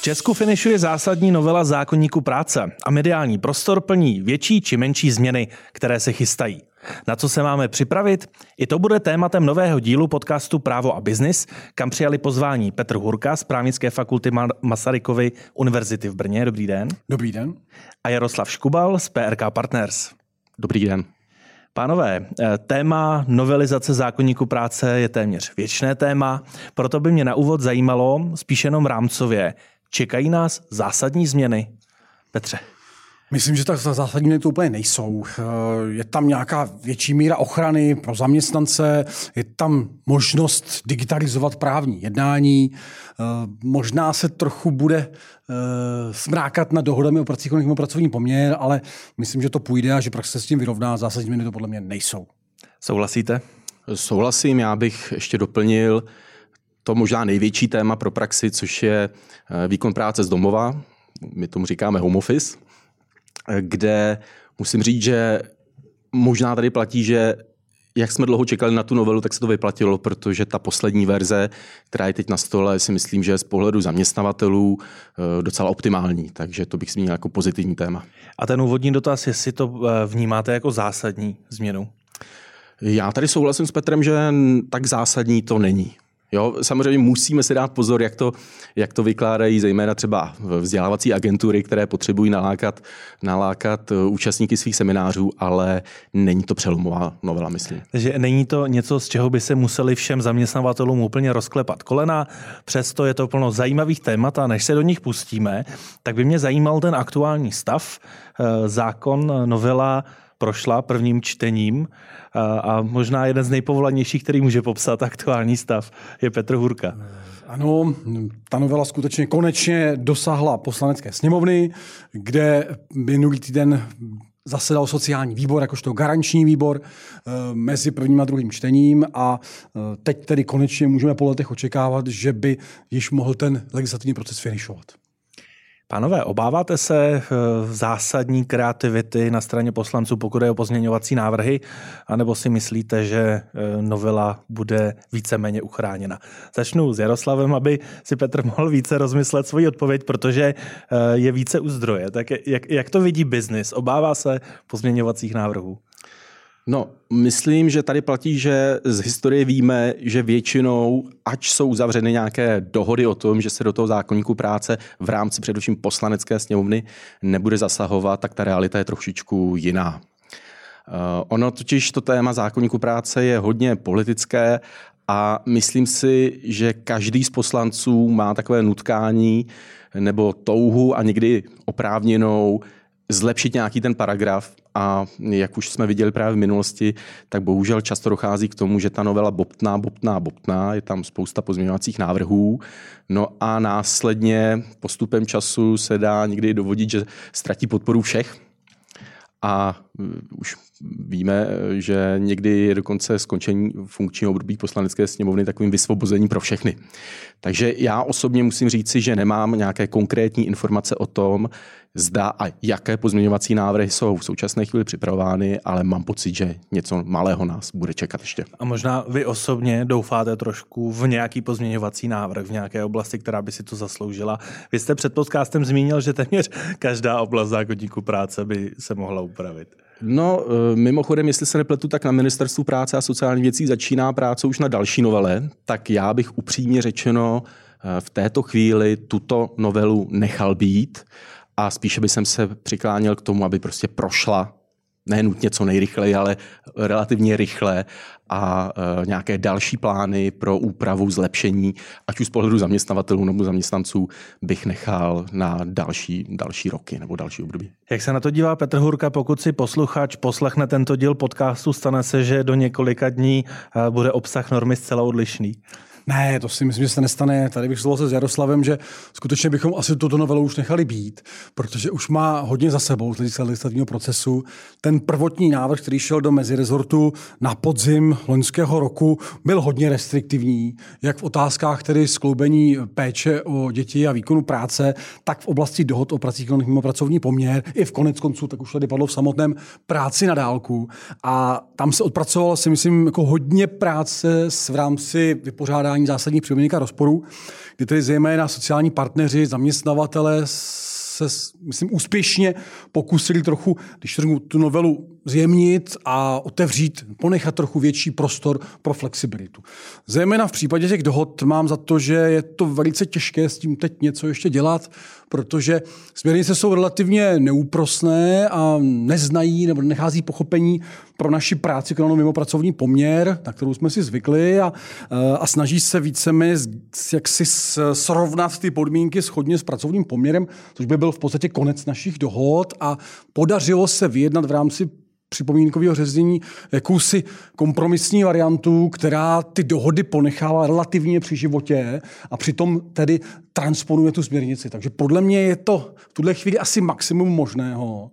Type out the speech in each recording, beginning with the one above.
V Česku finišuje zásadní novela zákonníku práce a mediální prostor plní větší či menší změny, které se chystají. Na co se máme připravit? I to bude tématem nového dílu podcastu Právo a biznis, kam přijali pozvání Petr Hurka z právnické fakulty Masarykovy univerzity v Brně. Dobrý den. Dobrý den. A Jaroslav Škubal z PRK Partners. Dobrý den. Pánové, eh, téma novelizace zákonníku práce je téměř věčné téma, proto by mě na úvod zajímalo, spíš jenom rámcově, čekají nás zásadní změny? Petře. Myslím, že tak zásadní to úplně nejsou. Eh, je tam nějaká větší míra ochrany pro zaměstnance, je tam možnost digitalizovat právní jednání, eh, možná se trochu bude eh, smrákat na dohodami o pracích o pracovní poměr, ale myslím, že to půjde a že praxe se s tím vyrovná. Zásadní změny to podle mě nejsou. Souhlasíte? Souhlasím, já bych ještě doplnil to možná největší téma pro praxi, což je výkon práce z domova. My tomu říkáme home office kde musím říct, že možná tady platí, že jak jsme dlouho čekali na tu novelu, tak se to vyplatilo, protože ta poslední verze, která je teď na stole, si myslím, že je z pohledu zaměstnavatelů eh, docela optimální. Takže to bych zmínil jako pozitivní téma. A ten úvodní dotaz, jestli to eh, vnímáte jako zásadní změnu? Já tady souhlasím s Petrem, že tak zásadní to není. Jo, samozřejmě musíme si dát pozor, jak to, jak to vykládají zejména třeba vzdělávací agentury, které potřebují nalákat, nalákat uh, účastníky svých seminářů, ale není to přelomová novela, myslím. Takže není to něco, z čeho by se museli všem zaměstnavatelům úplně rozklepat kolena, přesto je to plno zajímavých témat a než se do nich pustíme, tak by mě zajímal ten aktuální stav, uh, zákon, novela prošla prvním čtením a možná jeden z nejpovolanějších, který může popsat aktuální stav, je Petr Hurka. Ano, ta novela skutečně konečně dosáhla poslanecké sněmovny, kde minulý týden zasedal sociální výbor, jakožto garanční výbor eh, mezi prvním a druhým čtením a eh, teď tedy konečně můžeme po letech očekávat, že by již mohl ten legislativní proces finišovat. Pánové, obáváte se eh, zásadní kreativity na straně poslanců, pokud je o pozměňovací návrhy, anebo si myslíte, že eh, novela bude víceméně uchráněna? Začnu s Jaroslavem, aby si Petr mohl více rozmyslet svoji odpověď, protože eh, je více u zdroje. Tak jak, jak to vidí biznis? Obává se pozměňovacích návrhů? No, myslím, že tady platí, že z historie víme, že většinou, ať jsou uzavřeny nějaké dohody o tom, že se do toho zákonníku práce v rámci především poslanecké sněmovny nebude zasahovat, tak ta realita je trošičku jiná. Uh, ono totiž to téma zákonníku práce je hodně politické a myslím si, že každý z poslanců má takové nutkání nebo touhu a někdy oprávněnou zlepšit nějaký ten paragraf a jak už jsme viděli právě v minulosti, tak bohužel často dochází k tomu, že ta novela bobtná, bobtná, bobtná, je tam spousta pozměňovacích návrhů, no a následně postupem času se dá někdy dovodit, že ztratí podporu všech, a už víme, že někdy je dokonce skončení funkčního období poslanecké sněmovny takovým vysvobozením pro všechny. Takže já osobně musím říci, že nemám nějaké konkrétní informace o tom, zda a jaké pozměňovací návrhy jsou v současné chvíli připravovány, ale mám pocit, že něco malého nás bude čekat ještě. A možná vy osobně doufáte trošku v nějaký pozměňovací návrh v nějaké oblasti, která by si to zasloužila. Vy jste před podcastem zmínil, že téměř každá oblast zákonníku práce by se mohla upravit. No, e, mimochodem, jestli se nepletu, tak na Ministerstvu práce a sociálních věcí začíná práce už na další novele, tak já bych upřímně řečeno e, v této chvíli tuto novelu nechal být a spíše by jsem se přikláněl k tomu, aby prostě prošla ne nutně co nejrychleji, ale relativně rychle a e, nějaké další plány pro úpravu, zlepšení, ať už z pohledu zaměstnavatelů nebo zaměstnanců, bych nechal na další, další roky nebo další období. Jak se na to dívá Petr Hurka, pokud si posluchač poslechne tento díl podcastu, stane se, že do několika dní e, bude obsah normy zcela odlišný? Ne, to si myslím, že se nestane. Tady bych souhlasil s Jaroslavem, že skutečně bychom asi tuto novelu už nechali být, protože už má hodně za sebou z hlediska legislativního procesu. Ten prvotní návrh, který šel do mezirezortu na podzim loňského roku, byl hodně restriktivní, jak v otázkách tedy skloubení péče o děti a výkonu práce, tak v oblasti dohod o pracích mimo pracovní poměr, i v konec konců, tak už tady padlo v samotném práci na dálku. A tam se odpracovalo si myslím jako hodně práce v rámci vypořádání zásadních připomínek a rozporů, kdy tedy zejména sociální partneři, zaměstnavatele se, myslím, úspěšně pokusili trochu, když řeknu, tu novelu zjemnit a otevřít, ponechat trochu větší prostor pro flexibilitu. Zejména v případě těch dohod mám za to, že je to velice těžké s tím teď něco ještě dělat, protože směrnice jsou relativně neúprosné a neznají nebo nechází pochopení pro naši práci kterou mimo pracovní poměr, na kterou jsme si zvykli a, a snaží se víceméně jak si srovnat ty podmínky schodně s pracovním poměrem, což by byl v podstatě konec našich dohod a podařilo se vyjednat v rámci připomínkového řezení jakousi kompromisní variantu, která ty dohody ponechává relativně při životě a přitom tedy transponuje tu směrnici. Takže podle mě je to v tuhle chvíli asi maximum možného.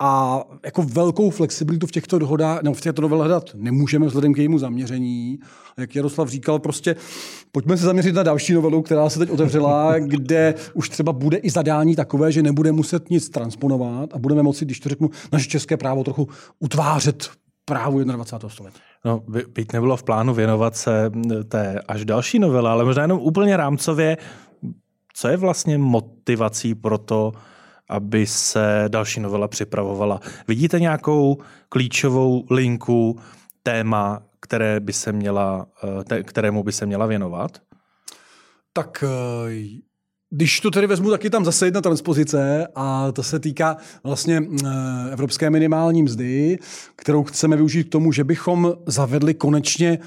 A jako velkou flexibilitu v těchto dohodách, nebo v těchto hledat nemůžeme vzhledem k jejímu zaměření. Jak Jaroslav říkal, prostě pojďme se zaměřit na další novelu, která se teď otevřela, kde už třeba bude i zadání takové, že nebude muset nic transponovat a budeme moci, když to řeknu, naše české právo trochu utvářet právu 21. století. No, byť nebylo v plánu věnovat se té až další novele, ale možná jenom úplně rámcově, co je vlastně motivací pro to, aby se další novela připravovala. Vidíte nějakou klíčovou linku, téma, které by se měla, eh, kterému by se měla věnovat? Tak eh, když to tedy vezmu, taky tam zase jedna transpozice a to se týká vlastně eh, evropské minimální mzdy, kterou chceme využít k tomu, že bychom zavedli konečně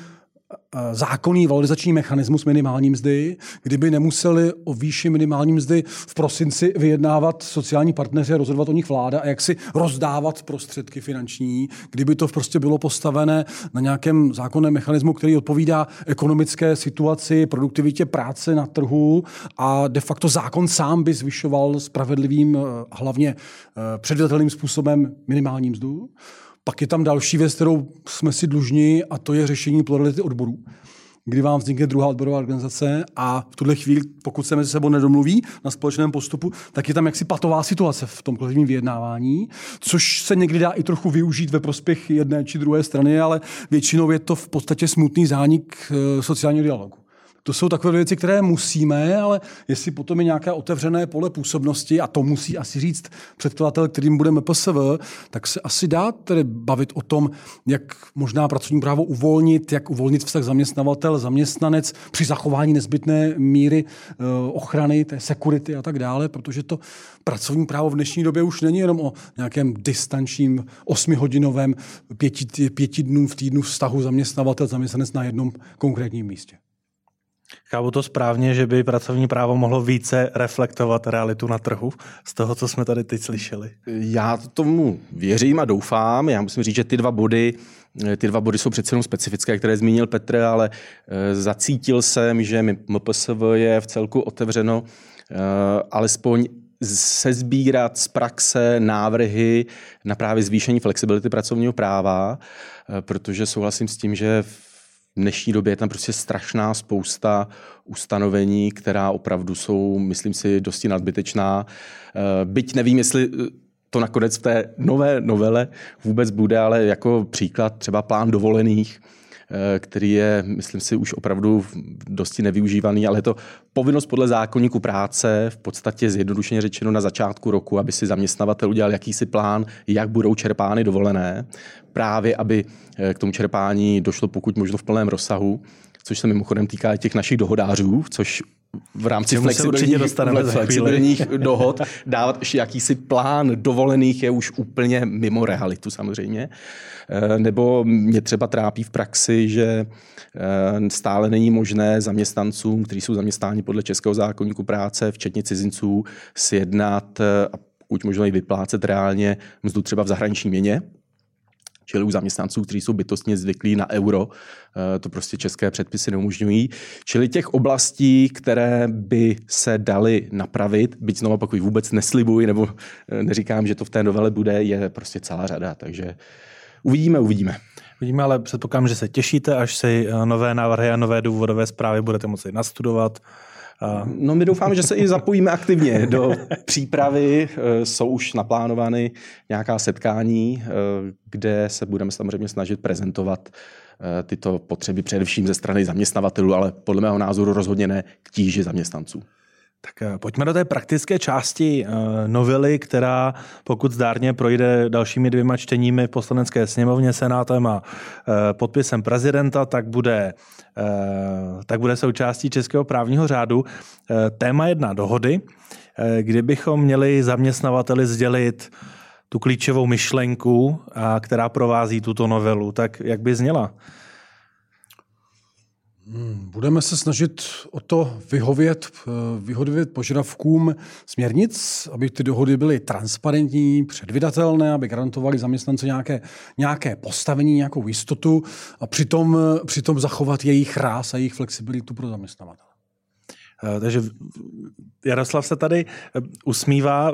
zákonný valorizační mechanismus minimální mzdy, kdyby nemuseli o výši minimální mzdy v prosinci vyjednávat sociální partneři a rozhodovat o nich vláda a jak si rozdávat prostředky finanční, kdyby to prostě bylo postavené na nějakém zákonném mechanismu, který odpovídá ekonomické situaci, produktivitě práce na trhu a de facto zákon sám by zvyšoval spravedlivým, eh, hlavně eh, předvědatelným způsobem minimální mzdu. Pak je tam další věc, kterou jsme si dlužní, a to je řešení plurality odborů kdy vám vznikne druhá odborová organizace a v tuhle chvíli, pokud se mezi sebou nedomluví na společném postupu, tak je tam jaksi patová situace v tom kolektivním vyjednávání, což se někdy dá i trochu využít ve prospěch jedné či druhé strany, ale většinou je to v podstatě smutný zánik eh, sociálního dialogu. To jsou takové věci, které musíme, ale jestli potom je nějaké otevřené pole působnosti, a to musí asi říct předkladatel, kterým budeme PSV, tak se asi dá tedy bavit o tom, jak možná pracovní právo uvolnit, jak uvolnit vztah zaměstnavatel, zaměstnanec při zachování nezbytné míry eh, ochrany, té security a tak dále, protože to pracovní právo v dnešní době už není jenom o nějakém distančním osmihodinovém pěti, pěti dnů v týdnu vztahu zaměstnavatel, zaměstnanec na jednom konkrétním místě. Chápu to správně, že by pracovní právo mohlo více reflektovat realitu na trhu z toho, co jsme tady teď slyšeli? Já tomu věřím a doufám. Já musím říct, že ty dva body ty dva body jsou přece jenom specifické, které zmínil Petr, ale eh, zacítil jsem, že MPSV je v celku otevřeno eh, alespoň se sbírat z praxe návrhy na právě zvýšení flexibility pracovního práva, eh, protože souhlasím s tím, že v dnešní době je tam prostě strašná spousta ustanovení, která opravdu jsou, myslím si, dosti nadbytečná. Eh, byť nevím, jestli eh, to nakonec v té nové novele vůbec bude, ale jako příklad třeba plán dovolených, který je, myslím si, už opravdu dosti nevyužívaný, ale je to povinnost podle zákonníku práce, v podstatě zjednodušeně řečeno na začátku roku, aby si zaměstnavatel udělal jakýsi plán, jak budou čerpány dovolené, právě aby eh, k tomu čerpání došlo pokud možno v plném rozsahu což se mimochodem týká těch našich dohodářů, což v rámci flexibilních, flexibilních dohod dávat ještě jakýsi plán dovolených je už úplně mimo realitu samozřejmě. Eh, nebo mě třeba trápí v praxi, že eh, stále není možné zaměstnancům, kteří jsou zaměstnáni podle Českého zákonníku práce, včetně cizinců, sjednat eh, a pokud možno i vyplácet reálně mzdu třeba v zahraniční měně, čili u zaměstnanců, kteří jsou bytostně zvyklí na euro, eh, to prostě české předpisy neumožňují. Čili těch oblastí, které by se daly napravit, byť znovu pokud vůbec neslibuji, nebo eh, neříkám, že to v té novele bude, je prostě celá řada. Takže uvidíme, uvidíme. Uvidíme, ale předpokládám, že se těšíte, až si eh, nové návrhy a nové důvodové zprávy budete moci nastudovat No my doufáme, že se i zapojíme aktivně do přípravy. Eh, jsou už naplánovány nějaká setkání, eh, kde se budeme samozřejmě snažit prezentovat eh, tyto potřeby především ze strany zaměstnavatelů, ale podle mého názoru rozhodně ne k tíži zaměstnanců. Tak pojďme do té praktické části novely, která pokud zdárně projde dalšími dvěma čteními v poslanecké sněmovně, senátem a podpisem prezidenta, tak bude Eh, tak bude součástí českého právního řádu. Eh, téma jedna dohody, eh, kdybychom měli zaměstnavateli sdělit tu klíčovou myšlenku, která provází tuto novelu, tak jak by zněla? Hmm, budeme se snažit o to vyhovět, eh, vyhovět požadavkům směrnic, aby ty dohody byly transparentní, předvydatelné, aby garantovali zaměstnance nějaké, nějaké postavení, nějakou jistotu a přitom, přitom zachovat jejich ráz a jejich flexibilitu pro zaměstnavatele. Eh, takže Jaroslav se tady eh, usmívá.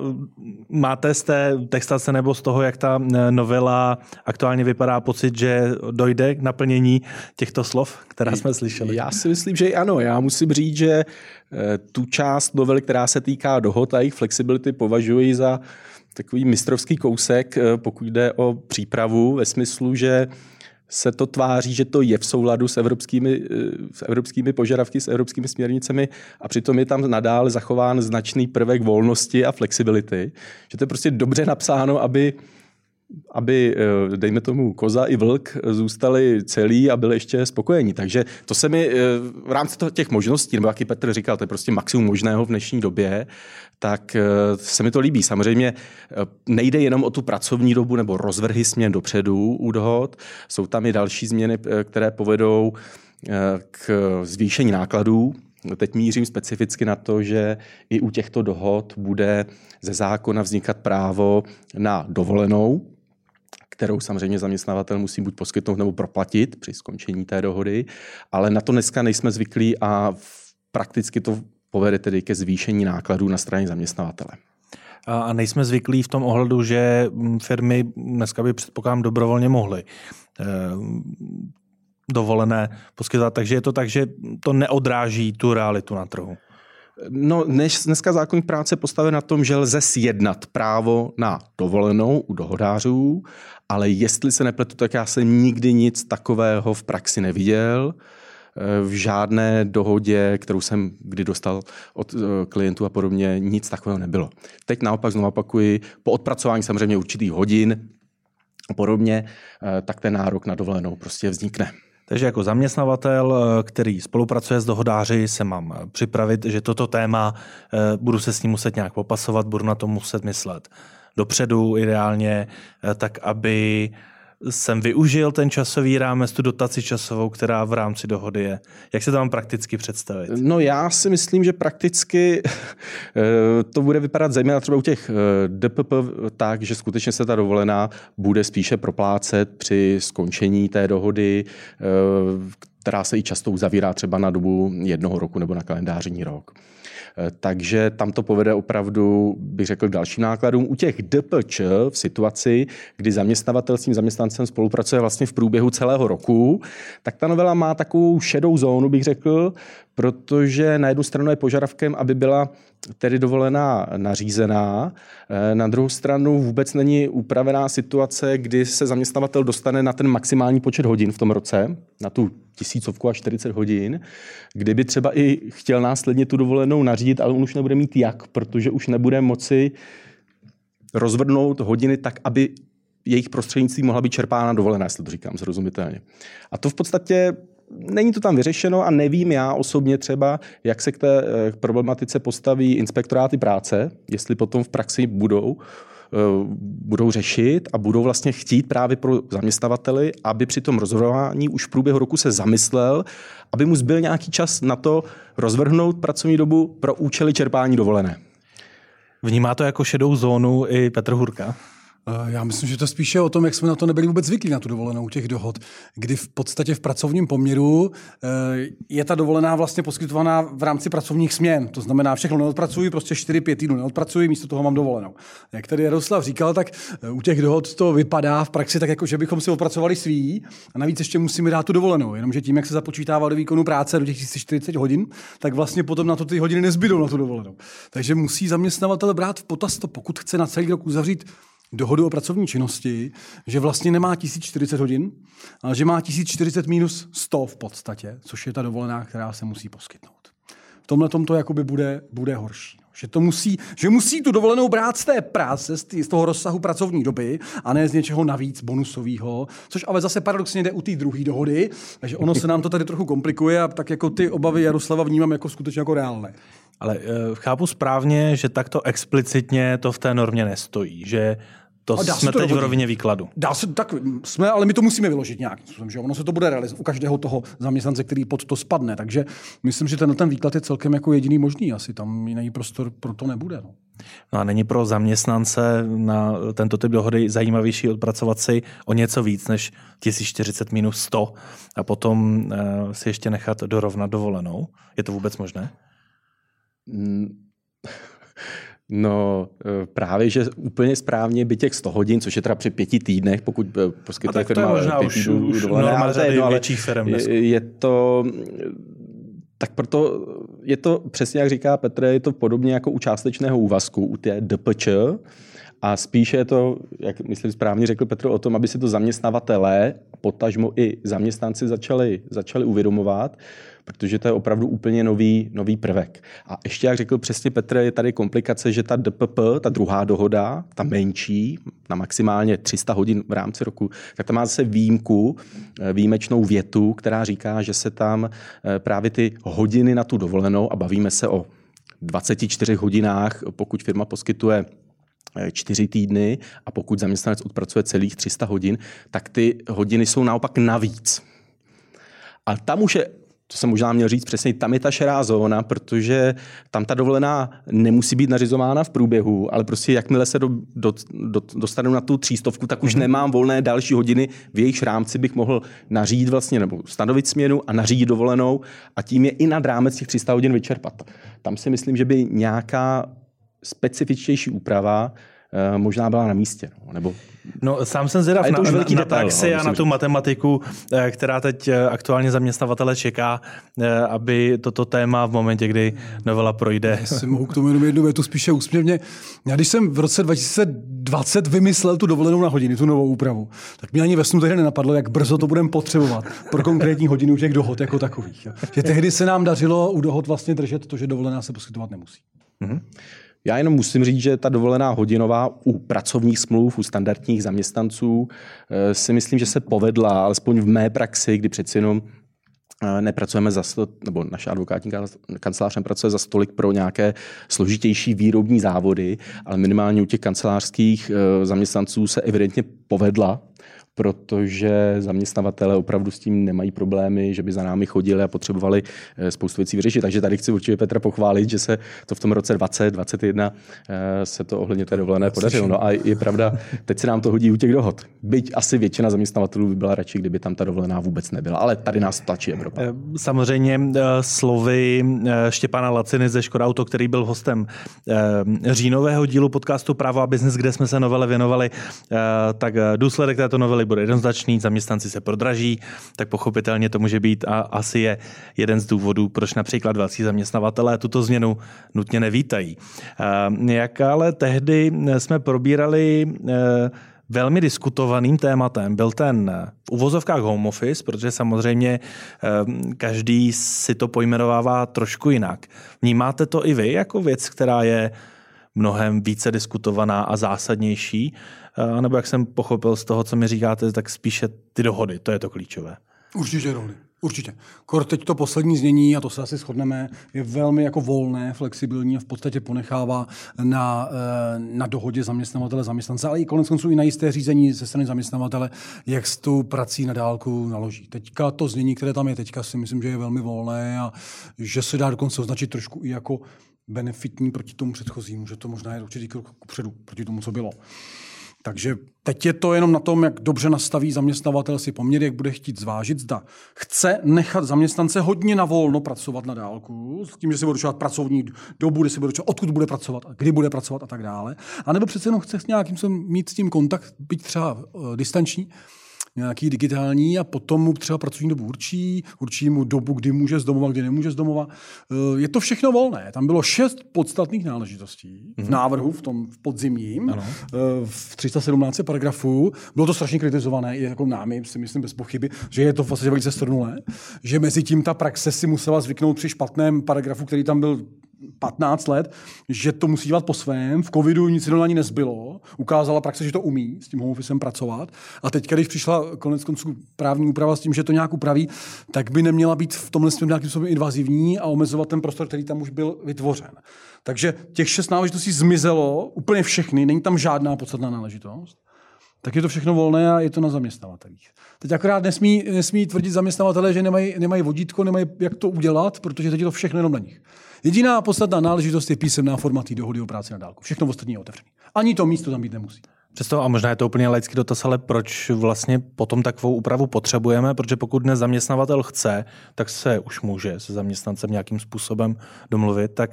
Máte z té textace nebo z toho, jak ta eh, novela aktuálně vypadá, pocit, že dojde k naplnění těchto slov, která jsme slyšeli? Já si myslím, že ano. Já musím říct, že tu část novely, která se týká dohod a jejich flexibility, považuji za takový mistrovský kousek, pokud jde o přípravu, ve smyslu, že se to tváří, že to je v souladu s evropskými, eh, s evropskými požadavky, s evropskými směrnicemi a přitom je tam nadále zachován značný prvek volnosti a flexibility. Že to je prostě dobře napsáno, aby aby, eh, dejme tomu, koza i vlk zůstali celí a byli ještě spokojení. Takže to se mi eh, v rámci těch možností, nebo jaký Petr říkal, to je prostě maximum možného v dnešní době, tak eh, se mi to líbí. Samozřejmě nejde jenom o tu pracovní dobu nebo rozvrhy směn dopředu u dohod, jsou tam i další změny, které povedou k zvýšení nákladů, Teď mířím specificky na to, že i u těchto dohod bude ze zákona vznikat právo na dovolenou, kterou samozřejmě zaměstnavatel musí buď poskytnout nebo proplatit při skončení té dohody, ale na to dneska nejsme zvyklí a prakticky to povede tedy ke zvýšení nákladů na straně zaměstnavatele. A nejsme zvyklí v tom ohledu, že firmy dneska by předpokládám dobrovolně mohly eh, dovolené poskytovat. Takže je to tak, že to neodráží tu realitu na trhu. No, dnes, dneska zákonník práce postaven na tom, že lze sjednat právo na dovolenou u dohodářů, ale jestli se nepletu, tak já jsem nikdy nic takového v praxi neviděl v žádné dohodě, kterou jsem kdy dostal od eh, klientů a podobně, nic takového nebylo. Teď naopak znovu opakuji, po odpracování samozřejmě určitých hodin a podobně, eh, tak ten nárok na dovolenou prostě vznikne. Takže jako zaměstnavatel, eh, který spolupracuje s dohodáři, se mám eh, připravit, že toto téma eh, budu se s ním muset nějak popasovat, budu na to muset myslet dopředu ideálně, tak aby jsem využil ten časový rámec, tu dotaci časovou, která v rámci dohody je. Jak se to mám prakticky představit? No já si myslím, že prakticky eh, to bude vypadat zejména třeba u těch eh, DPP tak, že skutečně se ta dovolená bude spíše proplácet při skončení té dohody, eh, která se i často uzavírá třeba na dobu jednoho roku nebo na kalendářní rok. Eh, takže tam to povede opravdu, bych řekl, k dalším nákladům. U těch DPČ v situaci, kdy zaměstnavatel s tím zaměstnancem spolupracuje vlastně v průběhu celého roku, tak ta novela má takovou šedou zónu, bych řekl, protože na jednu stranu je požadavkem, aby byla tedy dovolená nařízená. Eh, na druhou stranu vůbec není upravená situace, kdy se zaměstnavatel dostane na ten maximální počet hodin v tom roce, na tu tisícovku a 40 hodin, kdyby třeba i chtěl následně tu dovolenou nařídit, ale on už nebude mít jak, protože už nebude moci rozvrhnout hodiny tak, aby jejich prostřednictví mohla být čerpána dovolená, jestli to říkám zrozumitelně. A to v podstatě není to tam vyřešeno a nevím já osobně třeba, jak se k té eh, problematice postaví inspektoráty práce, jestli potom v praxi budou eh, budou řešit a budou vlastně chtít právě pro zaměstnavateli, aby při tom rozhodování už v průběhu roku se zamyslel, aby mu zbyl nějaký čas na to rozvrhnout pracovní dobu pro účely čerpání dovolené. Vnímá to jako šedou zónu i Petr Hurka? Eh, já myslím, že to spíše o tom, jak jsme na to nebyli vůbec zvyklí na tu dovolenou těch dohod, kdy v podstatě v pracovním poměru eh, je ta dovolená vlastně poskytovaná v rámci pracovních směn. To znamená, všechno neodpracuji, prostě 4-5 týdnů neodpracuji, místo toho mám dovolenou. Jak tady Jaroslav říkal, tak eh, u těch dohod to vypadá v praxi tak, jako že bychom si odpracovali svý a navíc ještě musíme dát tu dovolenou. Jenomže tím, jak se započítává do výkonu práce do těch 40 hodin, tak vlastně potom na to ty hodiny nezbydou na tu dovolenou. Takže musí zaměstnavatel brát v potaz to, pokud chce na celý rok uzavřít dohodu o pracovní činnosti, že vlastně nemá 1040 hodin, ale že má 1040 minus 100 v podstatě, což je ta dovolená, která se musí poskytnout. V tomhle tom to jakoby bude, bude horší. Že, to musí, že musí tu dovolenou brát z té práce, z, tý, z toho rozsahu pracovní doby a ne z něčeho navíc bonusového, což ale zase paradoxně jde u té druhé dohody, takže ono se nám to tady trochu komplikuje a tak jako ty obavy Jaroslava vnímám jako skutečně jako reálné. Ale uh, chápu správně, že takto explicitně to v té normě nestojí, že to jsme to teď dovodit. v rovině výkladu. Dá se, tak jsme, ale my to musíme vyložit nějak. že ono se to bude realizovat u každého toho zaměstnance, který pod to spadne. Takže myslím, že ten, ten výklad je celkem jako jediný možný. Asi tam jiný prostor pro to nebude. No. No a není pro zaměstnance na tento typ dohody zajímavější odpracovat si o něco víc než 1040 minus 100 a potom uh, si ještě nechat dorovnat dovolenou? Je to vůbec možné? Mm. No právě, že úplně správně by těch 100 hodin, což je teda při pěti týdnech, pokud poskytuje firma to je možná už řady no, větších firm je, je to tak proto je to přesně jak říká Petr, je to podobně jako u částečného úvazku, u té DPČ, a spíše je to, jak myslím správně řekl Petr, o tom, aby si to zaměstnavatelé, potažmo i zaměstnanci začali, začali uvědomovat, protože to je opravdu úplně nový, nový prvek. A ještě, jak řekl přesně Petr, je tady komplikace, že ta DPP, ta druhá dohoda, ta menší, na maximálně 300 hodin v rámci roku, tak ta má zase výjimku, eh, výjimečnou větu, která říká, že se tam eh, právě ty hodiny na tu dovolenou, a bavíme se o 24 hodinách, pokud firma poskytuje eh, čtyři týdny a pokud zaměstnanec odpracuje celých 300 hodin, tak ty hodiny jsou naopak navíc. A tam už je to jsem možná měl říct přesně, tam je ta šerá zóna, protože tam ta dovolená nemusí být nařizována v průběhu, ale prostě jakmile se do, do, do, dostanu na tu třístovku, tak už mm-hmm. nemám volné další hodiny, v jejich rámci bych mohl nařídit vlastně, nebo stanovit směnu a nařídit dovolenou a tím je i nad rámec těch 300 hodin vyčerpat. Tam si myslím, že by nějaká specifičtější úprava možná byla na místě. No, nebo... no sám jsem zvědav na, na, na praxi no, a na tu matematiku, eh, která teď eh, aktuálně zaměstnavatele čeká, aby toto téma v momentě, kdy novela projde. Já si mohu k tomu jenom jednu větu spíše úsměvně. Já když jsem v roce 2020 vymyslel tu dovolenou na hodiny, tu novou úpravu, tak mi ani ve snu tehdy nenapadlo, jak brzo to budeme potřebovat pro konkrétní hodinu těch dohod jako takových. Že tehdy se nám dařilo u dohod vlastně držet to, že dovolená se poskytovat nemusí. Mm-hmm. Já jenom musím říct, že ta dovolená hodinová u pracovních smluv, u standardních zaměstnanců eh, si myslím, že se povedla, alespoň v mé praxi, kdy přeci jenom eh, nepracujeme za nebo naše advokátní kancelář nepracuje za stolik pro nějaké složitější výrobní závody, ale minimálně u těch kancelářských eh, zaměstnanců se evidentně povedla protože zaměstnavatele opravdu s tím nemají problémy, že by za námi chodili a potřebovali eh, spoustu věcí vyřešit. Takže tady chci určitě Petra pochválit, že se to v tom roce 2021 eh, se to ohledně té dovolené podařilo. No a je pravda, teď se nám to hodí u těch dohod. Byť asi většina zaměstnavatelů by byla radši, kdyby tam ta dovolená vůbec nebyla. Ale tady nás tlačí Evropa. Eh, samozřejmě slovy Štěpána Laciny ze Škoda Auto, který byl hostem říjnového dílu podcastu Právo a biznes, kde jsme se novele věnovali, tak důsledek této novely bude jednoznačný, zaměstnanci se prodraží, tak pochopitelně to může být a asi je jeden z důvodů, proč například velcí zaměstnavatelé tuto změnu nutně nevítají. Jak ale tehdy jsme probírali e, velmi diskutovaným tématem byl ten v uvozovkách home office, protože samozřejmě e, každý si to pojmenovává trošku jinak. Vnímáte to i vy jako věc, která je mnohem více diskutovaná a zásadnější, eh, nebo jak jsem pochopil z toho, co mi říkáte, tak spíše ty dohody, to je to klíčové. Určitě dohody. Určitě. Kor teď to poslední znění, a to se asi shodneme, je velmi jako volné, flexibilní a v podstatě ponechává na, eh, na dohodě zaměstnavatele, zaměstnance, ale i konec konců i na jisté řízení ze strany zaměstnavatele, jak s tu prací na dálku naloží. Teďka to znění, které tam je teďka, si myslím, že je velmi volné a že se dá dokonce označit trošku i jako benefitní proti tomu předchozímu, že to možná je určitý krok kupředu proti tomu, co bylo. Takže teď je to jenom na tom, jak dobře nastaví zaměstnavatel si poměr, jak bude chtít zvážit, zda chce nechat zaměstnance hodně na volno pracovat na dálku, s tím, že si bude určovat pracovní dobu, kde si bude určovat, odkud bude pracovat, kdy bude pracovat a tak dále. A nebo přece jenom chce nějakým způsobem mít s tím kontakt, být třeba uh, distanční, nějaký digitální a potom mu třeba pracovní dobu určí, určí mu dobu, kdy může z domova, kdy nemůže z domova. Eh, je to všechno volné. Tam bylo šest podstatných náležitostí mm-hmm. v mhm. návrhu, v tom v podzimním, ano. Eh, v 317 paragrafu. Bylo to strašně kritizované, i jako námi, si myslím bez pochyby, že je to vlastně velice strnulé, že mezi tím ta praxe si musela zvyknout při špatném paragrafu, který tam byl 15 let, že to musí dělat po svém. V covidu nic jiného ani nezbylo. Ukázala praxe, že to umí s tím home officem pracovat. A teď, když přišla konec konců právní úprava s tím, že to nějak upraví, tak by neměla být v tomhle směru nějakým způsobem invazivní a omezovat ten prostor, který tam už byl vytvořen. Takže těch šest náležitostí zmizelo, úplně všechny, není tam žádná podstatná náležitost tak je to všechno volné a je to na zaměstnavatelích. Teď akorát nesmí, nesmí tvrdit zaměstnavatele, že nemají, nemají vodítko, nemají jak to udělat, protože teď je to všechno jenom na nich. Jediná podstatná náležitost je písemná forma té dohody o práci na dálku. Všechno ostatní je otevřené. Ani to místo tam být nemusí. Přesto, a možná je to úplně laický dotaz, ale proč vlastně potom takovou úpravu potřebujeme? Protože pokud dnes zaměstnavatel chce, tak se už může se zaměstnancem nějakým způsobem domluvit. Tak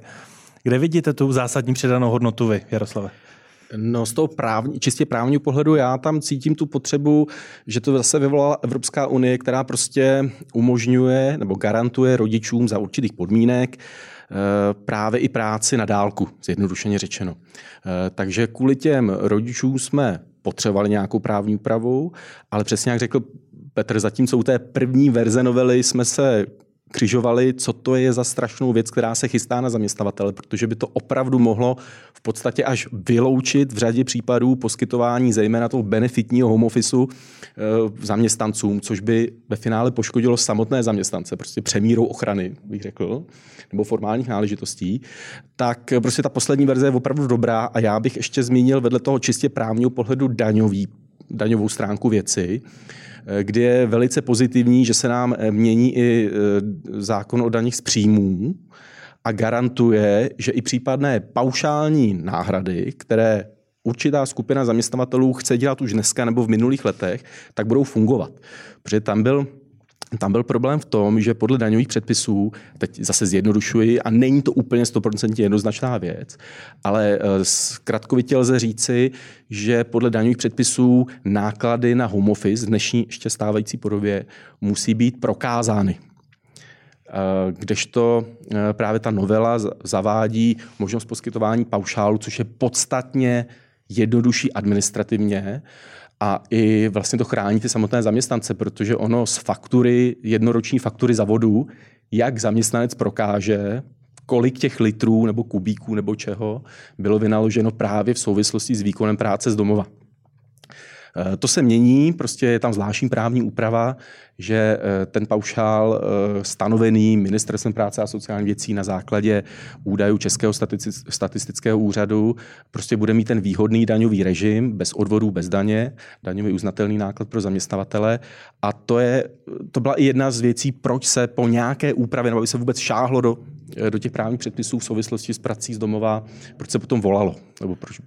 kde vidíte tu zásadní přidanou hodnotu vy, Jaroslave? No z toho právní, čistě právního pohledu já tam cítím tu potřebu, že to zase vyvolala Evropská unie, která prostě umožňuje nebo garantuje rodičům za určitých podmínek eh, právě i práci na dálku, zjednodušeně řečeno. Eh, takže kvůli těm rodičům jsme potřebovali nějakou právní úpravu, ale přesně jak řekl Petr, zatímco u té první verze novely jsme se křižovali, co to je za strašnou věc, která se chystá na zaměstnavatele, protože by to opravdu mohlo v podstatě až vyloučit v řadě případů poskytování zejména toho benefitního home officeu eh, zaměstnancům, což by ve finále poškodilo samotné zaměstnance, prostě přemírou ochrany, bych řekl, nebo formálních náležitostí, tak prostě ta poslední verze je opravdu dobrá a já bych ještě zmínil vedle toho čistě právního pohledu daňový, daňovou stránku věci, Eh, kdy je velice pozitivní, že se nám eh, mění i eh, zákon o daních z příjmů a garantuje, že i případné paušální náhrady, které určitá skupina zaměstnavatelů chce dělat už dneska nebo v minulých letech, tak budou fungovat. Protože tam byl tam byl problém v tom, že podle daňových předpisů, teď zase zjednodušuji, a není to úplně 100% jednoznačná věc, ale eh, zkratkovitě lze říci, že podle daňových předpisů náklady na home office v dnešní ještě stávající podobě musí být prokázány. Eh, kdežto eh, právě ta novela zavádí možnost poskytování paušálu, což je podstatně jednodušší administrativně a i vlastně to chrání ty samotné zaměstnance, protože ono z faktury, jednoroční faktury za vodu, jak zaměstnanec prokáže, kolik těch litrů nebo kubíků nebo čeho bylo vynaloženo právě v souvislosti s výkonem práce z domova. Eh, to se mění, prostě je tam zvláštní právní úprava, že eh, ten paušál eh, stanovený Ministerstvem práce a sociálních věcí na základě údajů Českého statistického úřadu prostě bude mít ten výhodný daňový režim bez odvodů, bez daně, daňový uznatelný náklad pro zaměstnavatele. A to, je, to byla i jedna z věcí, proč se po nějaké úpravě, nebo aby se vůbec šáhlo do, do těch právních předpisů v souvislosti s prací z domova, proč se potom volalo, nebo proč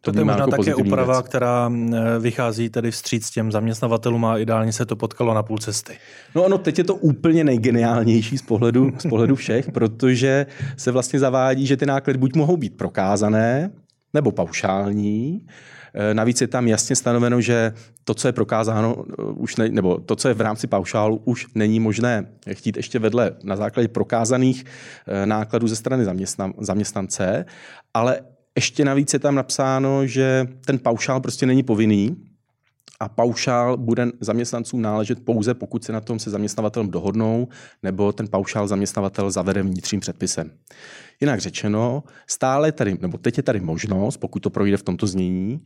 to, to je možná jako také úprava, věc. která vychází tedy vstříc těm zaměstnavatelům a ideálně se to potkalo na půl cesty. No ano, teď je to úplně nejgeniálnější z pohledu, z pohledu všech, protože se vlastně zavádí, že ty náklady buď mohou být prokázané, nebo paušální. E, navíc je tam jasně stanoveno, že to, co je prokázáno, e, už ne, nebo to, co je v rámci paušálu, už není možné chtít ještě vedle na základě prokázaných nákladů ze strany zaměstnance, ale ještě navíc je tam napsáno, že ten paušál prostě není povinný a paušál bude zaměstnancům náležet pouze, pokud se na tom se zaměstnavatelem dohodnou, nebo ten paušál zaměstnavatel zavede vnitřním předpisem. Jinak řečeno, stále tady, nebo teď je tady možnost, pokud to projde v tomto znění,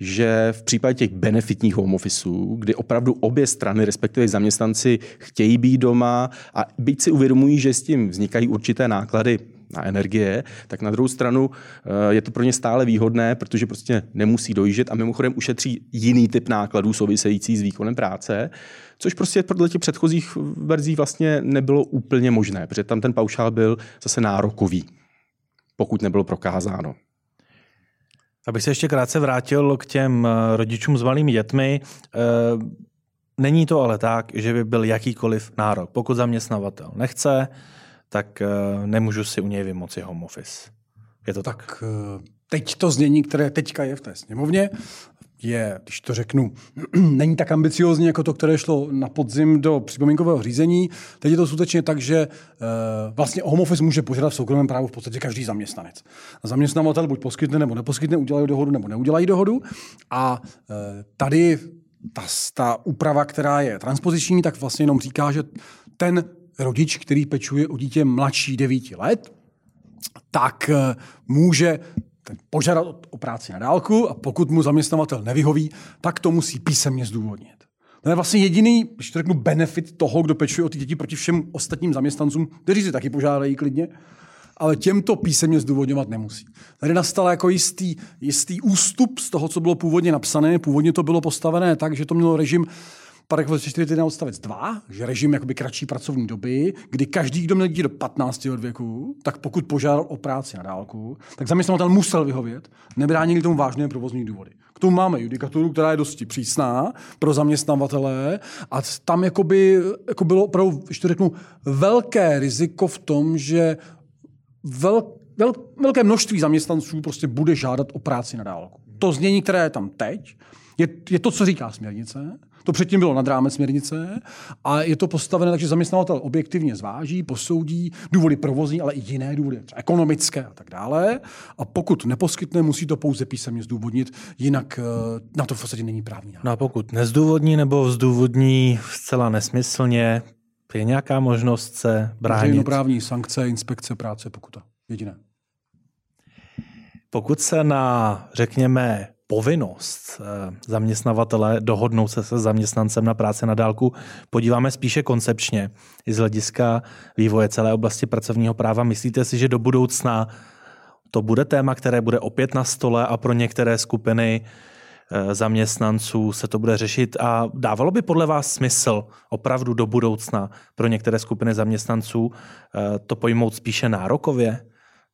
že v případě těch benefitních home officeů, kdy opravdu obě strany, respektive zaměstnanci, chtějí být doma a byť si uvědomují, že s tím vznikají určité náklady na energie, tak na druhou stranu eh, je to pro ně stále výhodné, protože prostě nemusí dojíždět a mimochodem ušetří jiný typ nákladů související s výkonem práce, což prostě podle těch předchozích verzí vlastně nebylo úplně možné, protože tam ten paušál byl zase nárokový, pokud nebylo prokázáno. Abych se ještě krátce vrátil k těm eh, rodičům s malými dětmi. Eh, není to ale tak, že by byl jakýkoliv nárok. Pokud zaměstnavatel nechce, tak eh, nemůžu si u něj vymoci home office. Je to tak? tak teď to znění, které teďka je v té sněmovně, je, když to řeknu, není tak ambiciozní jako to, které šlo na podzim do připomínkového řízení. Teď je to skutečně tak, že uh, vlastně home office může požádat v soukromém právu v podstatě každý zaměstnanec. A zaměstnavatel buď poskytne nebo neposkytne, udělají dohodu nebo neudělají dohodu. A uh, tady ta, ta úprava, která je transpoziční, tak vlastně jenom říká, že ten rodič, který pečuje o dítě mladší 9 let, tak uh, může požádat o práci na dálku a pokud mu zaměstnavatel nevyhoví, tak to musí písemně zdůvodnit. To je vlastně jediný, když to řeknu, benefit toho, kdo pečuje o ty děti proti všem ostatním zaměstnancům, kteří si taky požádají klidně, ale těmto písemně zdůvodňovat nemusí. Tady nastal jako jistý, jistý ústup z toho, co bylo původně napsané. Původně to bylo postavené tak, že to mělo režim paragraf 34 odstavec 2, že režim jakoby kratší pracovní doby, kdy každý, kdo měl dítě do 15 let věku, tak pokud požádal o práci na dálku, tak zaměstnavatel musel vyhovět, nebránili tomu vážné provozní důvody. K tomu máme judikaturu, která je dosti přísná pro zaměstnavatele a tam jakoby, jako bylo opravdu, když to řeknu, velké riziko v tom, že vel, vel, velké množství zaměstnanců prostě bude žádat o práci na dálku. To znění, které je tam teď, je, je to, co říká směrnice, to předtím bylo nad rámec směrnice a je to postavené tak, že zaměstnavatel objektivně zváží, posoudí důvody provozní, ale i jiné důvody, třeba ekonomické a tak dále. A pokud neposkytne, musí to pouze písemně zdůvodnit, jinak eh, na to v podstatě není právní No a pokud nezdůvodní nebo zdůvodní zcela nesmyslně, je nějaká možnost se bránit? právní sankce, inspekce práce, pokuta. Jediné. Pokud se na, řekněme, povinnost eh, zaměstnavatele dohodnout se se zaměstnancem na práci na dálku podíváme spíše koncepčně i z hlediska vývoje celé oblasti pracovního práva. Myslíte si, že do budoucna to bude téma, které bude opět na stole a pro některé skupiny eh, zaměstnanců se to bude řešit a dávalo by podle vás smysl opravdu do budoucna pro některé skupiny zaměstnanců eh, to pojmout spíše nárokově?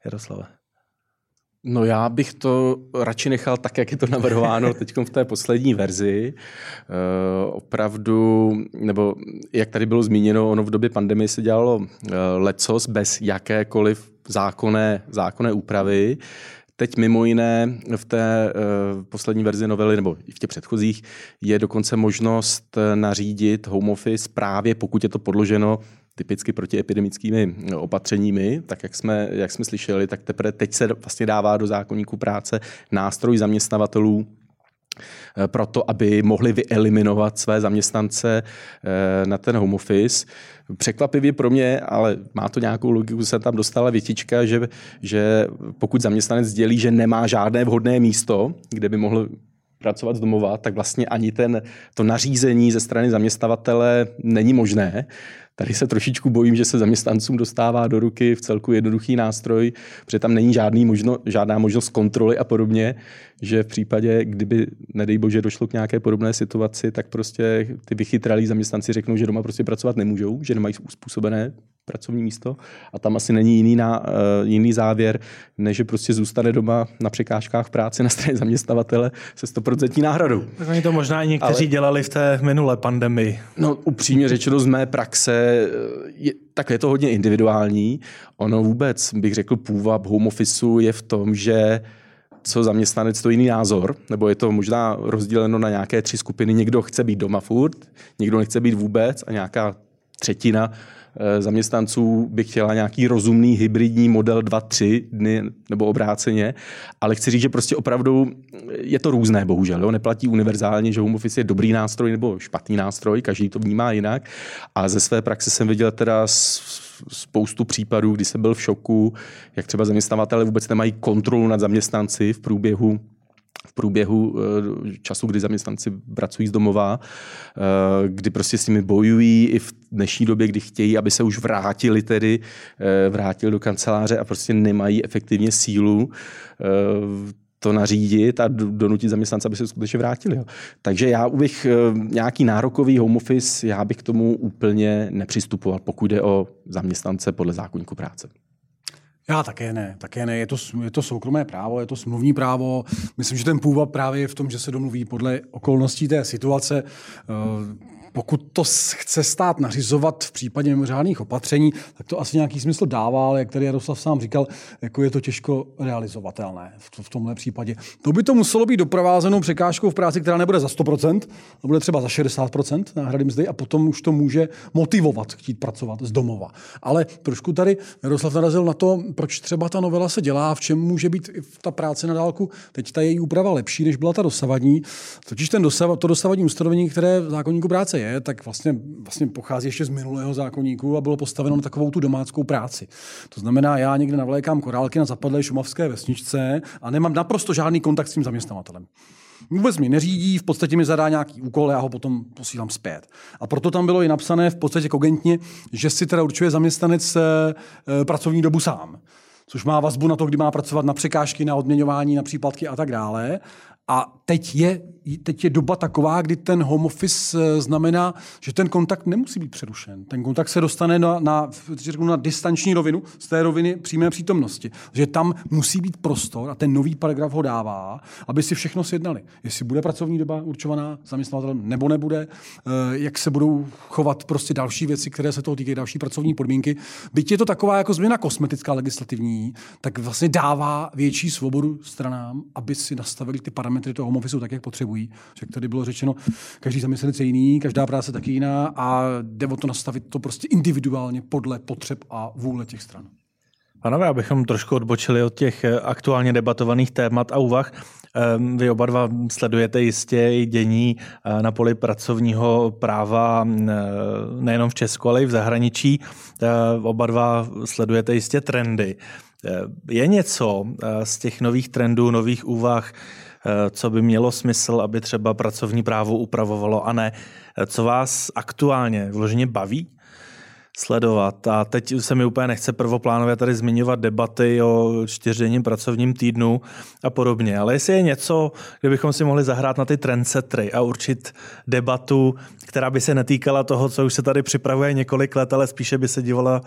Jaroslave. No já bych to radši nechal tak, jak je to navrhováno teď v té poslední verzi. E, opravdu, nebo jak tady bylo zmíněno, ono v době pandemie se dělalo e, lecos bez jakékoliv zákonné, zákonné úpravy. Teď mimo jiné v té e, poslední verzi novely, nebo i v těch předchozích, je dokonce možnost nařídit home office právě pokud je to podloženo typicky protiepidemickými opatřeními, tak jak jsme, jak jsme slyšeli, tak teprve teď se vlastně dává do zákonníku práce nástroj zaměstnavatelů, eh, proto, aby mohli vyeliminovat své zaměstnance eh, na ten home office. Překvapivě pro mě, ale má to nějakou logiku, se tam dostala větička, že, že pokud zaměstnanec sdělí, že nemá žádné vhodné místo, kde by mohl pracovat z domova, tak vlastně ani ten, to nařízení ze strany zaměstnavatele není možné. Tady se trošičku bojím, že se zaměstnancům dostává do ruky v celku jednoduchý nástroj, protože tam není žádný možno, žádná možnost kontroly a podobně, že v případě, kdyby, nedej bože, došlo k nějaké podobné situaci, tak prostě ty vychytralí zaměstnanci řeknou, že doma prostě pracovat nemůžou, že nemají uspůsobené pracovní místo a tam asi není jiný, na, uh, jiný závěr, než že prostě zůstane doma na překážkách práce na straně zaměstnavatele se 100% náhradou. Tak oni to možná i někteří Ale... dělali v té minulé pandemii. No upřímně řečeno z mé praxe, je, tak je to hodně individuální. Ono vůbec, bych řekl, půvab home officeu je v tom, že co zaměstnanec to jiný názor, nebo je to možná rozděleno na nějaké tři skupiny. Někdo chce být doma furt, někdo nechce být vůbec a nějaká třetina zaměstnanců by chtěla nějaký rozumný hybridní model 2-3 dny nebo obráceně, ale chci říct, že prostě opravdu je to různé, bohužel. Jo? Neplatí univerzálně, že home office je dobrý nástroj nebo špatný nástroj, každý to vnímá jinak. A ze své praxe jsem viděl teda spoustu případů, kdy jsem byl v šoku, jak třeba zaměstnavatele vůbec nemají kontrolu nad zaměstnanci v průběhu v průběhu eh, času, kdy zaměstnanci pracují z domova, eh, kdy prostě s nimi bojují i v dnešní době, kdy chtějí, aby se už vrátili tedy, eh, vrátili do kanceláře a prostě nemají efektivně sílu to nařídit a donutit zaměstnance, aby se skutečně vrátili. Takže já bych nějaký nárokový home office, já bych k tomu úplně nepřistupoval, pokud jde o zaměstnance podle zákonníku práce. Já také ne, také ne. Je to, je to soukromé právo, je to smluvní právo. Myslím, že ten původ právě je v tom, že se domluví podle okolností té situace. Pokud to chce stát nařizovat v případě mimořádných opatření, tak to asi nějaký smysl dává, ale jak tady Jaroslav sám říkal, jako je to těžko realizovatelné v, v tomhle případě. To by to muselo být doprovázeno překážkou v práci, která nebude za 100%, a bude třeba za 60% náhrady mzdy a potom už to může motivovat chtít pracovat z domova. Ale trošku tady Jaroslav narazil na to, proč třeba ta novela se dělá, v čem může být ta práce na dálku. Teď ta její úprava lepší, než byla ta dosavadní. Totiž ten dosav, to dosavadní ustanovení, které v zákonníku práce je, tak vlastně, vlastně pochází ještě z minulého zákonníku a bylo postaveno na takovou tu domáckou práci. To znamená, já někde navlékám korálky na zapadlé šumavské vesničce a nemám naprosto žádný kontakt s tím zaměstnavatelem. Vůbec mi neřídí, v podstatě mi zadá nějaký úkol, já ho potom posílám zpět. A proto tam bylo i napsané v podstatě kogentně, že si teda určuje zaměstnanec e, pracovní dobu sám což má vazbu na to, kdy má pracovat na překážky, na odměňování, na příplatky a tak dále. A teď je, teď je doba taková, kdy ten home office eh, znamená, že ten kontakt nemusí být přerušen. Ten kontakt se dostane na, na, na distanční rovinu z té roviny přímé přítomnosti. Že tam musí být prostor a ten nový paragraf ho dává, aby si všechno sjednali. Jestli bude pracovní doba určovaná zaměstnavatelem nebo nebude, eh, jak se budou chovat prostě další věci, které se toho týkají, další pracovní podmínky. Byť je to taková jako změna kosmetická legislativní, tak vlastně dává větší svobodu stranám, aby si nastavili ty parametry toho home tak, jak potřebují. Jak tady bylo řečeno, každý zaměstnanec je jiný, každá práce taky jiná a jde o to nastavit to prostě individuálně podle potřeb a vůle těch stran. Panové, abychom trošku odbočili od těch eh, aktuálně debatovaných témat a úvah, ehm, vy oba dva sledujete jistě i dění eh, na poli pracovního práva eh, nejenom v Česku, ale i v zahraničí. Oba dva sledujete jistě trendy. Je něco z těch nových trendů, nových úvah, co by mělo smysl, aby třeba pracovní právo upravovalo a ne, eh, co vás aktuálně vloženě baví sledovat. A teď se mi úplně nechce prvoplánově tady zmiňovat debaty o čtyřdenním pracovním týdnu a podobně. Ale jestli je něco, kde bychom si mohli zahrát na ty trendsetry a určit debatu, která by se netýkala toho, co už se tady připravuje několik let, ale spíše by se dívala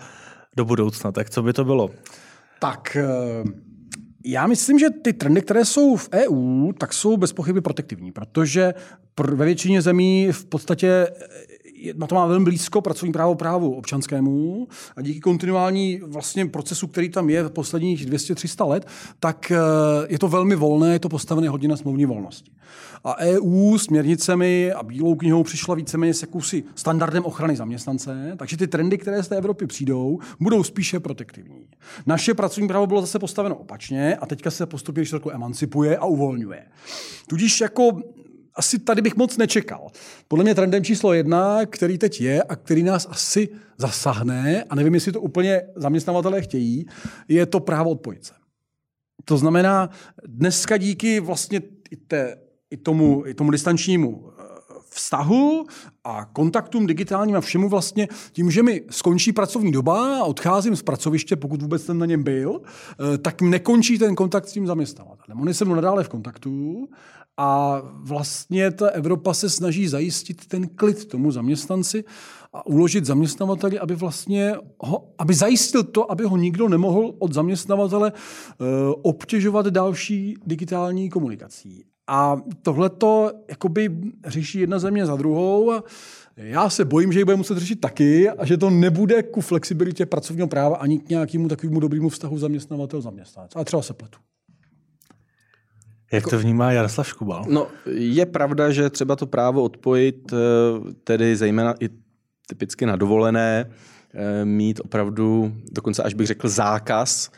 do budoucna. Tak co by to bylo? Tak eh, já myslím, že ty trendy, které jsou v EU, tak jsou bez pochyby protektivní, protože ve většině zemí v podstatě na to má velmi blízko pracovní právo právu občanskému a díky kontinuální vlastně procesu, který tam je posledních 200-300 let, tak eh, je to velmi volné, je to postavené hodně na smluvní volnosti. A EU směrnicemi a bílou knihou přišla víceméně s jakousi standardem ochrany zaměstnance, takže ty trendy, které z té Evropy přijdou, budou spíše protektivní. Naše pracovní právo bylo zase postaveno opačně a teďka se postupně emancipuje a uvolňuje. Tudíž jako asi tady bych moc nečekal. Podle mě trendem číslo jedna, který teď je a který nás asi zasahne, a nevím, jestli to úplně zaměstnavatelé chtějí, je to právo odpojit se. To znamená, dneska díky vlastně i, té, i, tomu, i tomu distančnímu eh, vztahu a kontaktům digitálním a všemu vlastně tím, že mi skončí pracovní doba a odcházím z pracoviště, pokud vůbec jsem na něm byl, eh, tak nekončí ten kontakt s tím zaměstnavatelem. Oni se mnou nadále v kontaktu a vlastně ta Evropa se snaží zajistit ten klid tomu zaměstnanci a uložit zaměstnavateli, aby vlastně ho, aby zajistil to, aby ho nikdo nemohl od zaměstnavatele uh, obtěžovat další digitální komunikací. A tohle to řeší jedna země za druhou a já se bojím, že ji bude muset řešit taky a že to nebude ku flexibilitě pracovního práva ani k nějakému takovému dobrému vztahu zaměstnavatel-zaměstnanec. Ale třeba se pletu. Jak to vnímá Jaroslav Škubal? No, je pravda, že třeba to právo odpojit, eh, tedy zejména i typicky na dovolené, eh, mít opravdu, dokonce až bych řekl zákaz,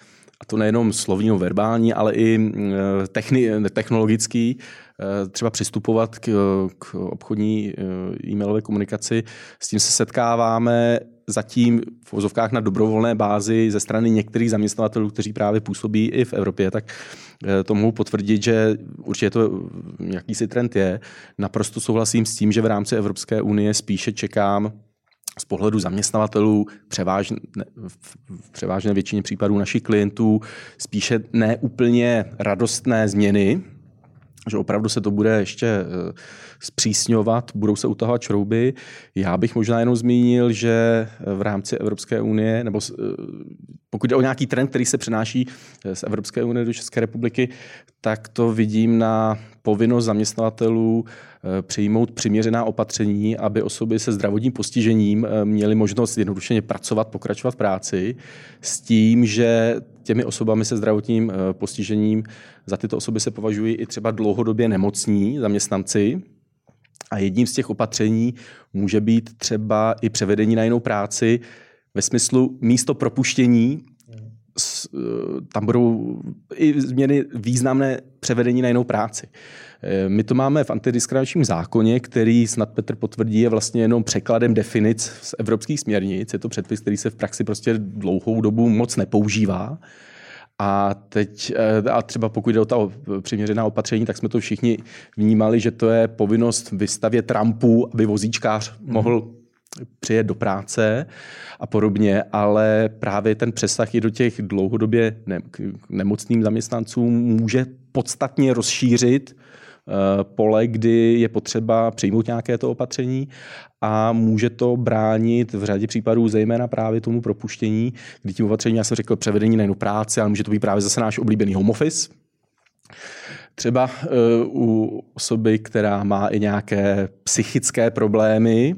a to nejenom slovní, verbální, ale i eh, techni, technologický, třeba přistupovat k, k obchodní e-mailové komunikaci. S tím se setkáváme zatím v vozovkách na dobrovolné bázi ze strany některých zaměstnavatelů, kteří právě působí i v Evropě, tak eh, to mohu potvrdit, že určitě to jakýsi trend je. Naprosto souhlasím s tím, že v rámci Evropské unie spíše čekám z pohledu zaměstnavatelů, převážně, v převážné většině případů našich klientů, spíše neúplně radostné změny, že opravdu se to bude ještě eh, zpřísňovat, budou se utahovat šrouby. Já bych možná jenom zmínil, že v rámci Evropské unie, nebo pokud jde o nějaký trend, který se přenáší z Evropské unie do České republiky, tak to vidím na povinnost zaměstnavatelů eh, přijmout přiměřená opatření, aby osoby se zdravotním postižením eh, měly možnost jednoduše pracovat, pokračovat v práci, s tím, že těmi osobami se zdravotním eh, postižením za tyto osoby se považují i třeba dlouhodobě nemocní zaměstnanci. A jedním z těch opatření může být třeba i převedení na jinou práci ve smyslu místo propuštění tam budou i změny významné převedení na jinou práci. Eh, my to máme v antidiskriminačním zákoně, který snad Petr potvrdí, je vlastně jenom překladem definic z evropských směrnic. Je to předpis, který se v praxi prostě dlouhou dobu moc nepoužívá. A teď, eh, a třeba pokud jde o ta přiměřená opatření, tak jsme to všichni vnímali, že to je povinnost vystavět rampu, aby vozíčkář mohl přijet do práce a podobně, ale právě ten přesah i do těch dlouhodobě ne, nemocným zaměstnancům může podstatně rozšířit uh, pole, kdy je potřeba přijmout nějaké to opatření a může to bránit v řadě případů zejména právě tomu propuštění, kdy tím opatřením, já jsem řekl, převedení na jinou práci, ale může to být právě zase náš oblíbený home office, Třeba uh, u osoby, která má i nějaké psychické problémy,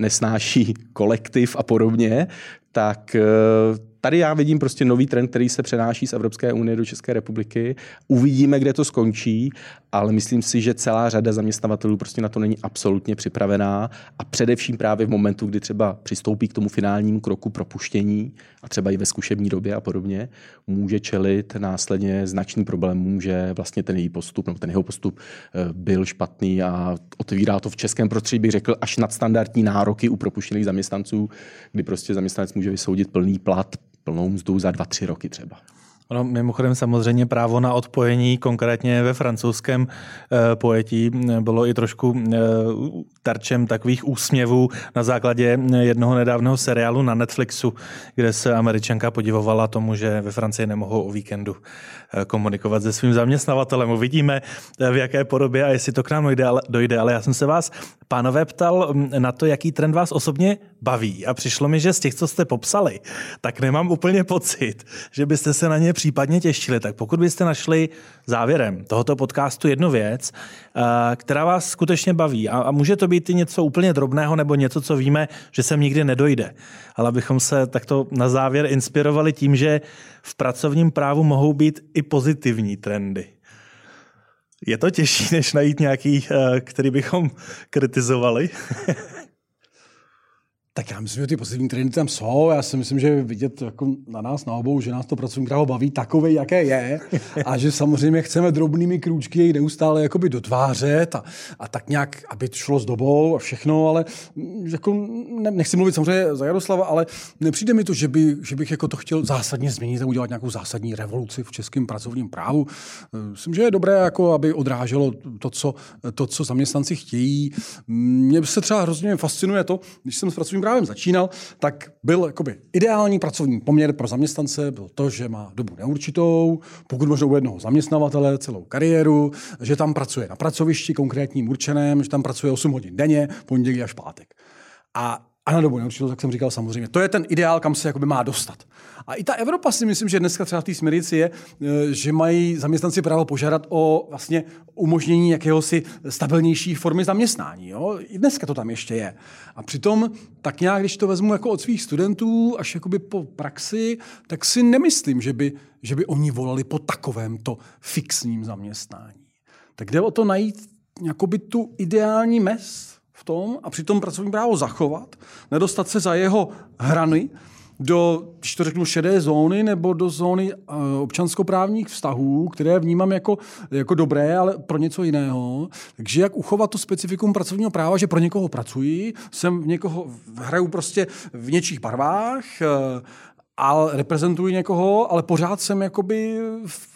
nesnáší kolektiv a podobně, tak eh, tady já vidím prostě nový trend, který se přenáší z Evropské unie do České republiky. Uvidíme, kde to skončí, ale myslím si, že celá řada zaměstnavatelů prostě na to není absolutně připravená a především právě v momentu, kdy třeba přistoupí k tomu finálnímu kroku propuštění a třeba i ve zkušební době a podobně, může čelit následně značný problémům, že vlastně ten její postup nebo ten jeho postup eh, byl špatný a otevírá to v českém prostředí, bych řekl, až nadstandardní nároky u propuštěných zaměstnanců, kdy prostě zaměstnanec může vysoudit plný plat plnou mzdu za dva, tři roky třeba. Ono mimochodem samozřejmě právo na odpojení, konkrétně ve francouzském e, pojetí, bylo i trošku e, terčem takových úsměvů na základě jednoho nedávného seriálu na Netflixu, kde se američanka podivovala tomu, že ve Francii nemohou o víkendu komunikovat se svým zaměstnavatelem. Uvidíme, v jaké podobě a jestli to k nám dojde, ale, dojde. ale já jsem se vás, pánové, ptal na to, jaký trend vás osobně baví a přišlo mi, že z těch, co jste popsali, tak nemám úplně pocit, že byste se na ně případně těšili. Tak pokud byste našli závěrem tohoto podcastu jednu věc, eh, která vás skutečně baví, a může to být i něco úplně drobného nebo něco, co víme, že sem nikdy nedojde, ale abychom se takto na závěr inspirovali tím, že v pracovním právu mohou být i pozitivní trendy. Je to těžší, než najít nějaký, eh, který bychom kritizovali? Tak já myslím, že ty pozitivní trendy tam jsou. Já si myslím, že vidět jako na nás na obou, že nás to pracovní právo baví takové, jaké je. A že samozřejmě chceme drobnými krůčky jej neustále jakoby dotvářet a, a tak nějak, aby to šlo s dobou a všechno, ale mm, jako ne, nechci mluvit samozřejmě za Jaroslava, ale nepřijde mi to, že, by, že bych jako to chtěl zásadně změnit a udělat nějakou zásadní revoluci v českém pracovním právu. Myslím, že je dobré, jako aby odráželo to, co, to, co zaměstnanci chtějí. Mně se třeba hrozně fascinuje to, když jsem s pracovním právem začínal, tak byl jakoby ideální pracovní poměr pro zaměstnance byl to, že má dobu neurčitou, pokud možno u jednoho zaměstnavatele celou kariéru, že tam pracuje na pracovišti konkrétním určeném, že tam pracuje 8 hodin denně, pondělí až pátek. A a na dobu neurčitou, tak jsem říkal samozřejmě. To je ten ideál, kam se jakoby má dostat. A i ta Evropa si myslím, že dneska třeba v té směrnici je, e, že mají zaměstnanci právo požádat o vlastně umožnění jakéhosi stabilnější formy zaměstnání. Jo? I dneska to tam ještě je. A přitom tak nějak, když to vezmu jako od svých studentů až jakoby po praxi, tak si nemyslím, že by, že by oni volali po takovémto fixním zaměstnání. Tak jde o to najít jakoby tu ideální mez, v tom a přitom pracovní právo zachovat, nedostat se za jeho hrany do, když to řeknu, šedé zóny nebo do zóny uh, občanskoprávních vztahů, které vnímám jako, jako dobré, ale pro něco jiného. Takže jak uchovat to specifikum pracovního práva, že pro někoho pracuji, jsem v někoho, hraju prostě v něčích barvách, uh, ale reprezentuji někoho, ale pořád jsem jakoby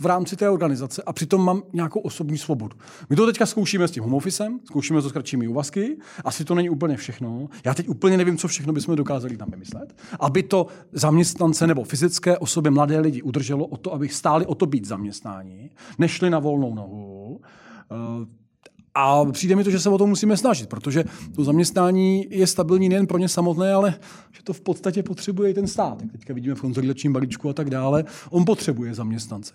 v rámci té organizace a přitom mám nějakou osobní svobodu. My to teďka zkoušíme s tím home officem, zkoušíme to s kratšími úvazky, asi to není úplně všechno. Já teď úplně nevím, co všechno bychom dokázali tam vymyslet, aby to zaměstnance nebo fyzické osoby, mladé lidi udrželo o to, aby stáli o to být zaměstnáni, nešli na volnou nohu. A přijde mi to, že se o to musíme snažit, protože to zaměstnání je stabilní nejen pro ně samotné, ale že to v podstatě potřebuje i ten stát. Jak teďka vidíme v konsolidačním balíčku a tak dále. On potřebuje zaměstnance.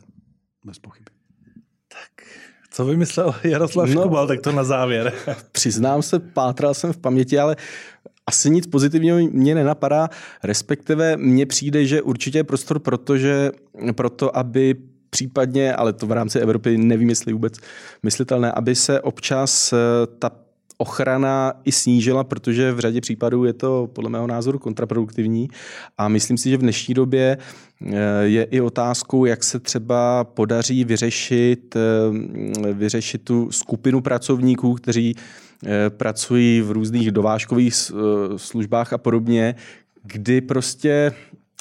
Bez pochyby. Tak, co vymyslel Jaroslav no, Škubal, tak to na závěr. Přiznám se, pátral jsem v paměti, ale asi nic pozitivního mě nenapadá, respektive mně přijde, že určitě je prostor protože, proto, aby případně, ale to v rámci Evropy nevím, jestli vůbec myslitelné, aby se občas eh, ta ochrana i snížila, protože v řadě případů je to podle mého názoru kontraproduktivní. A myslím si, že v dnešní době eh, je i otázkou, jak se třeba podaří vyřešit, eh, vyřešit tu skupinu pracovníků, kteří pracují v různých dovážkových službách a podobně, kdy prostě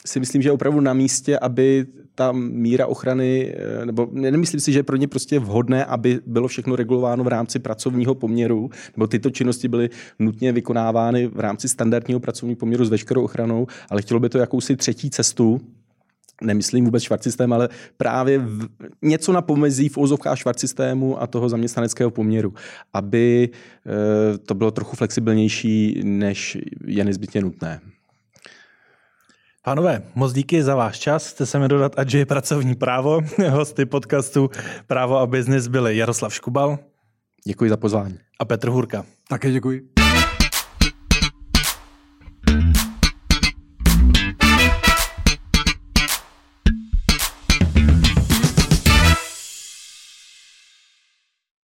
si myslím, že je opravdu na místě, aby ta míra ochrany, eh, nebo nemyslím si, že je pro ně prostě vhodné, aby bylo všechno regulováno v rámci pracovního poměru, nebo tyto činnosti byly nutně vykonávány v rámci standardního pracovního poměru s veškerou ochranou, ale chtělo by to jakousi třetí cestu, nemyslím vůbec švart systém, ale právě v, něco na pomezí v úzovkách švart systému a toho zaměstnaneckého poměru, aby e, to bylo trochu flexibilnější, než je nezbytně nutné. Pánové, moc díky za váš čas. Chce se mi dodat, ať je pracovní právo. Hosty podcastu Právo a biznis byli Jaroslav Škubal. Děkuji za pozvání. A Petr Hurka. Také děkuji.